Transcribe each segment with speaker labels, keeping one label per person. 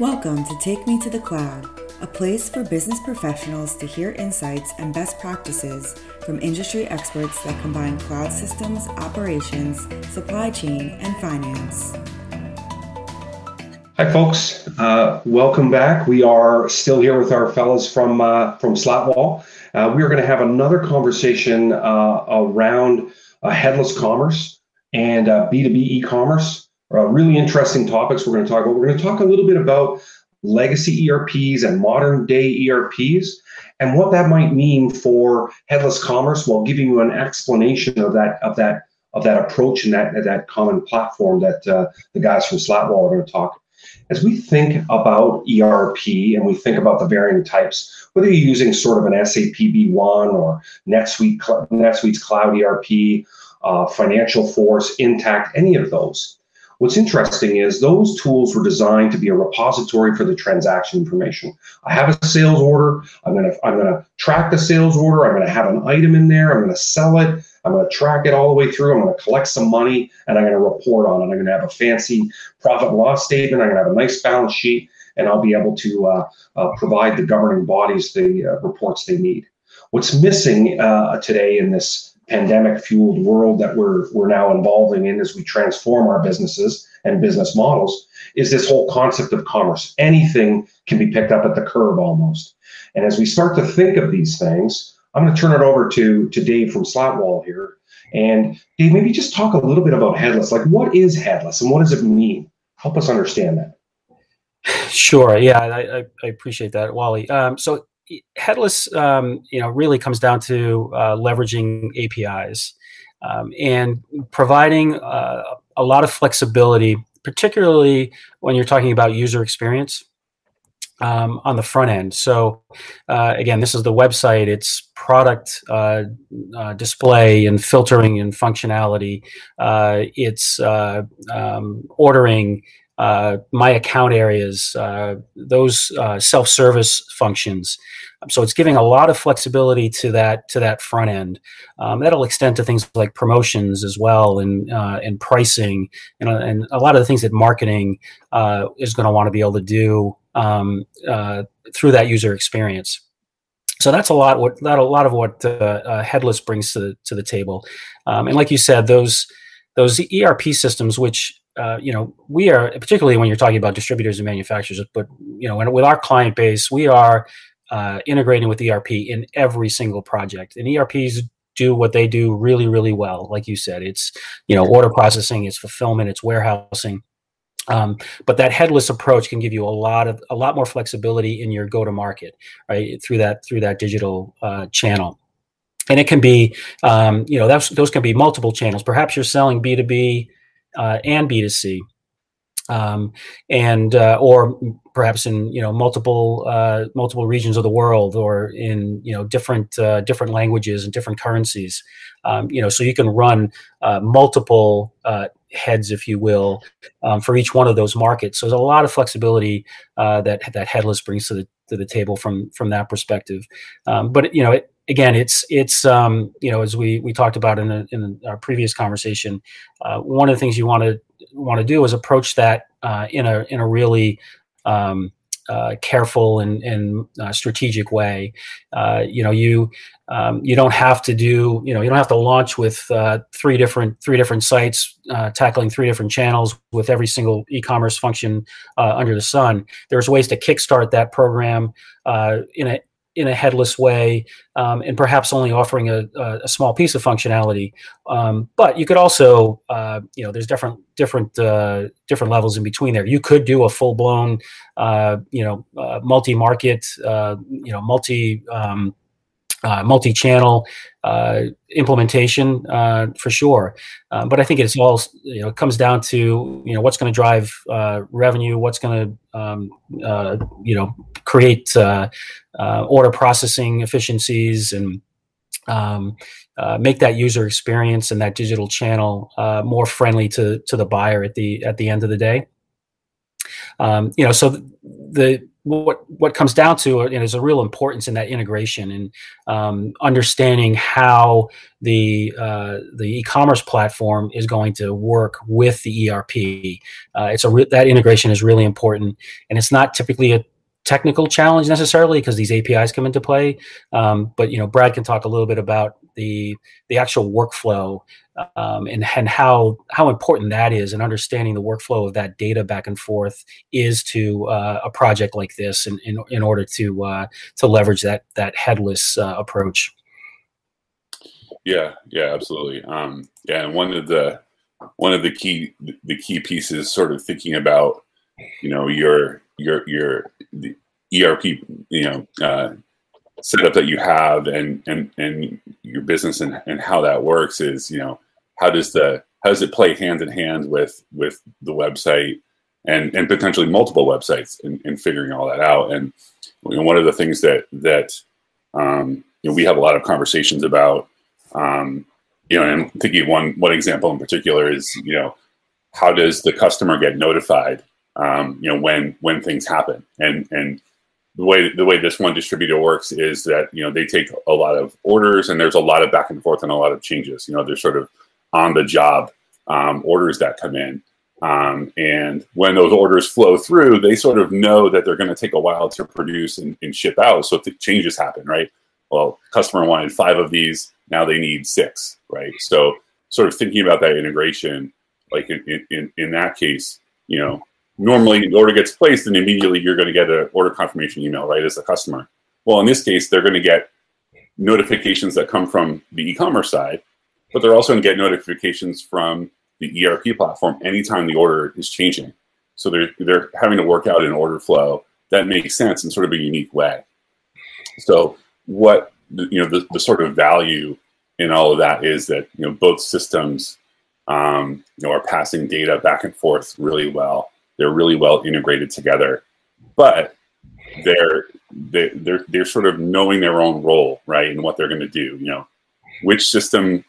Speaker 1: Welcome to Take Me to the Cloud, a place for business professionals to hear insights and best practices from industry experts that combine cloud systems, operations, supply chain, and finance.
Speaker 2: Hi, folks. Uh, welcome back. We are still here with our fellows from uh, from Slatwall. Uh, we are going to have another conversation uh, around uh, headless commerce and B2B uh, really interesting topics we're going to talk about. We're going to talk a little bit about legacy ERPs and modern day ERPs and what that might mean for headless commerce while giving you an explanation of that of that of that approach and that that common platform that the guys from Slatwall are going to talk as we think about ERP and we think about the varying types, whether you're using sort of an SAP B1 or NetSuite, NetSuite's Cloud ERP, uh, Financial Force, Intacct, any of those, What's interesting is those tools were designed to be a repository for the transaction information. I have a sales order. I'm gonna I'm gonna track the sales order. I'm gonna have an item in there. I'm gonna sell it. I'm going to track it all the way through. I'm going to collect some money and I'm going to report on it. I'm going to have a fancy profit and loss statement. I'm going to have a nice balance sheet and I'll be able to uh, uh, provide the governing bodies the uh, reports they need. What's missing uh, today in this pandemic fueled world that we're, we're now involving in as we transform our businesses and business models is this whole concept of commerce. Anything can be picked up at the curb almost. And as we start to think of these things, I'm going to turn it over to to Dave from Slatwall here. And Dave, maybe just talk a little bit about headless. Like, what is headless, and what does it mean? Help us understand that.
Speaker 3: Sure. Yeah, I, I appreciate that, Wally. Um, so headless, um, you know, really comes down to uh, leveraging APIs um, and providing uh, a lot of flexibility, particularly when you're talking about user experience um, on the front end. So uh, again, this is the website. It's product uh, uh, display and filtering and functionality. Uh, it's uh, um, ordering. Uh, my account areas, those self-service functions, so it's giving a lot of flexibility to that to that front end. Um, that'll extend to things like promotions as well, and and pricing, and, and a lot of the things that marketing is going to want to be able to do um, uh, through that user experience. So that's a lot. What that a lot of what uh, uh, headless brings to the to the table, um, and like you said, those those ERP systems, which uh, you know we are particularly when you're talking about distributors and manufacturers, but you know with our client base, we are uh, integrating with ERP in every single project, and ERPs do what they do really really well. Like you said, it's you know order processing, it's fulfillment, it's warehousing um, but that headless approach can give you a lot of a lot more flexibility in your go to market, right? Through that through that digital uh, channel, and it can be, um, you know, that's those can be multiple channels. Perhaps you're selling B two B uh, and B two C, um, and uh, or perhaps in you know multiple uh, multiple regions of the world, or in you know different uh, different languages and different currencies. Um, you know, so you can run uh, multiple heads, if you will, um, for each one of those markets. So there's a lot of flexibility uh, that that headless brings to the to the table from from that perspective. Um, but you know, it, again, it's it's um, you know as we we talked about in a, in our previous conversation, uh, one of the things you want to want to do is approach that uh, in a in a really um, uh, careful and, and uh, strategic way. Uh, you know, you um, you don't have to do you know you don't have to launch with uh, three different three different sites tackling three different channels with every single e-commerce function under the sun. There's ways to kickstart that program in a in a headless way um, and perhaps only offering a, a, small piece of functionality. Um, but you could also uh, you know there's different different uh, different levels in between there. You could do a full-blown uh, you know uh, multi-market uh, you know multi um, uh, multi-channel implementation for sure but i think it's all you know comes down to you know what's going to drive revenue what's going to um, you know create uh, uh, order processing efficiencies and um, uh, make that user experience and that digital channel uh, more friendly to to the buyer at the at the end of the day. Um, you know, so the what what comes down to is a real importance in that integration and um, understanding how the uh, the e-commerce platform is going to work with the ERP. Uh, it's a re- that integration is really important, and it's not typically a technical challenge necessarily because these APIs come into play. Um, but you know, Brad can talk a little bit about the the actual workflow um, and and how how important that is, and understanding the workflow of that data back and forth is to uh, a project like this, in in, in order to uh, to leverage that that headless uh, approach.
Speaker 4: Yeah, yeah, absolutely. Um, yeah, and one of the one of the key the key pieces, sort of thinking about, you know, your your your the ERP you know uh, setup that you have and and and your business and, and how that works is you know how does the how does it play hand in hand with with the website and and potentially multiple websites and, and figuring all that out? And you know, one of the things that that um, you know we have a lot of conversations about um, you know and thinking one one example in particular is you know how does the customer get notified um, you know when when things happen? And and the way the way this one distributor works is that you know they take a lot of orders and there's a lot of back and forth and a lot of changes. You know there's sort of on the job um, orders that come in. Um, and when those orders flow through they sort of know that they're going to take a while to produce and, and ship out. So if the changes happen right? Well customer wanted five of these now they need six right? So sort of thinking about that integration like in, in, in that case you know normally the order gets placed and immediately you're going to get an order confirmation email, right, as a customer. Well, in this case, they're going to get notifications that come from the e-commerce side, but they're also going to get notifications from the ERP platform anytime the order is changing. So they're they're having to work out an order flow that makes sense in sort of a unique way. So what you know the, the sort of value in all of that is that you know both systems um, you know are passing data back and forth really well they're really well integrated together, but they're they, they're they're sort of knowing their own role, right, and what they're going to do. You know, which system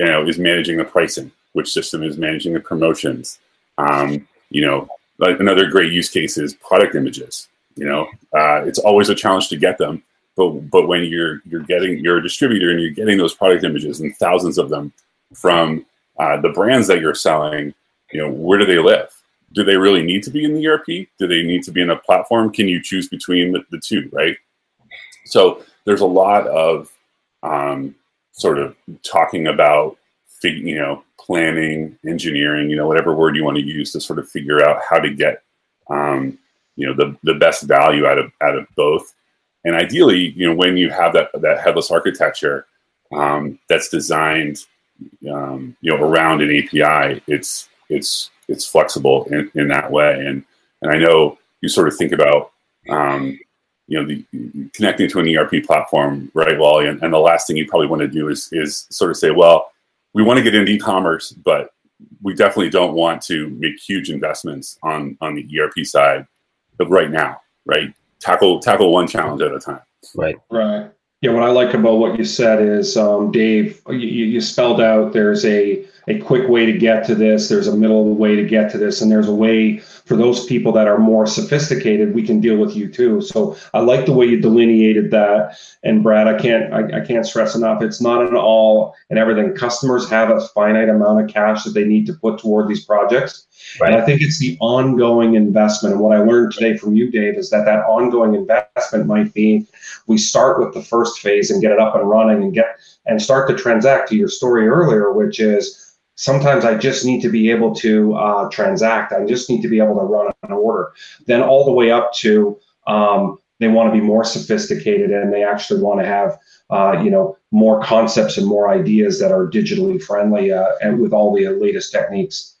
Speaker 4: you know is managing the pricing, which system is managing the promotions. Um, you know, another great use case is product images. You know, uh, it's always a challenge to get them, but but when you're you're getting you're a distributor and you're getting those product images and thousands of them from uh, the brands that you're selling, you know, where do they live? do they really need to be in the ERP? Do they need to be in a platform? Can you choose between the, the two, right? So there's a lot of um, sort of talking about, you know, planning, engineering, you know, whatever word you want to use to sort of figure out how to get, um, you know, the, the best value out of out of both. And ideally, you know, when you have that that headless architecture um, that's designed, um, you know, around an API, it's it's it's flexible in, in that way. And and I know you sort of think about um, you know the connecting to an ERP platform, right, Wally? And, and the last thing you probably want to do is is sort of say, well, we want to get into e-commerce, but we definitely don't want to make huge investments on on the ERP side of right now, right? Tackle tackle one challenge at a time.
Speaker 3: Right.
Speaker 2: Right. Yeah. What I like about what you said is, um, Dave, you, you spelled out there's a a quick way to get to this. There's a middle way to get to this, and there's a way for those people that are more sophisticated. We can deal with you too. So I like the way you delineated that. And Brad, I can't I, I can't stress enough. It's not an all and everything. Customers have a finite amount of cash that they need to put toward these projects. Right. And I think it's the ongoing investment. And what I learned today from you, Dave, is that that ongoing investment might be we start with the first phase and get it up and running and get and start to transact to your story earlier, which is Sometimes I just need to be able to uh, transact. I just need to be able to run an order. Then all the way up to um, they want to be more sophisticated and they actually want to have uh, you know more concepts and more ideas that are digitally friendly uh, and with all the latest techniques.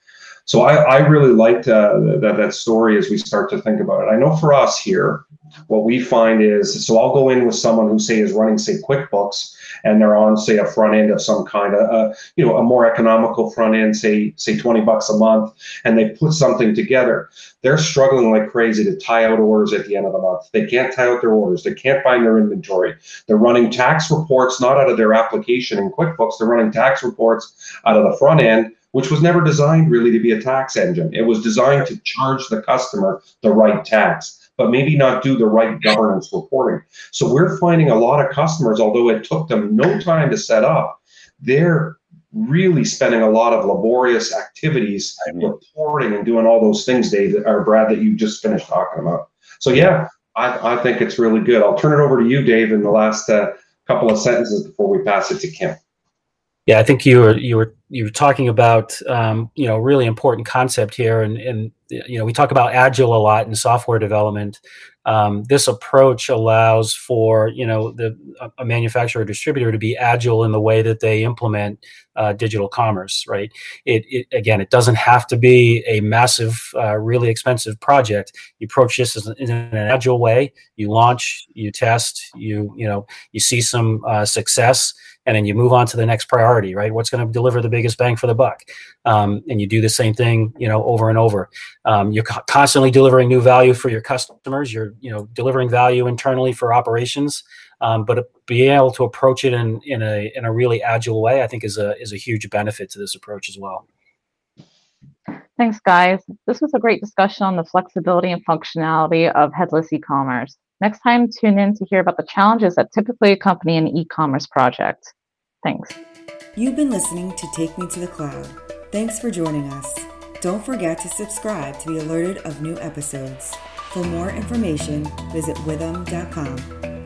Speaker 2: So I, I really liked uh, that that story as we start to think about it. I know for us here, what we find is so I'll go in with someone who say is running say QuickBooks and they're on say a front end of some kind of uh, you know a more economical front end say say 20 bucks a month and they put something together. They're struggling like crazy to tie out orders at the end of the month. They can't tie out their orders. They can't find their inventory. They're running tax reports not out of their application in quickbooks. They're running tax reports out of the front end which was never designed really to be a tax engine. It was designed to charge the customer the right tax but maybe not do the right governance reporting. So we're finding a lot of customers, although it took them no time to set up, they're really spending a lot of laborious activities reporting and doing all those things, Dave, or Brad, that you just finished talking about. So yeah, I, I think it's really good. I'll turn it over to you, Dave, in the last uh, couple of sentences before we pass it to Kim.
Speaker 3: Yeah, I think you were you were you were talking about um, you know really important concept here, and and you know we talk about agile a lot in software development. Um, this approach allows for you know the a manufacturer or distributor to be agile in the way that they implement uh, digital commerce. Right? It, it, again, it doesn't have to be a massive, uh, really expensive project. You approach this in an agile way. You launch, you test, you you know you see some uh, success and then you move on to the next priority right what's going to deliver the biggest bang for the buck um, and you do the same thing you know over and over um, you're co- constantly delivering new value for your customers you're you know delivering value internally for operations um, but being able to approach it in, in a in a really agile way i think is a is a huge benefit to this approach as well
Speaker 5: Thanks, guys. This was a great discussion on the flexibility and functionality of headless e-commerce. Next time, tune in to hear about the challenges that typically accompany an e commerce project. Thanks.
Speaker 1: You've been listening to Take Me to the Cloud. Thanks for joining us. Don't forget to subscribe to be alerted of new episodes. For more information, visit withum.com.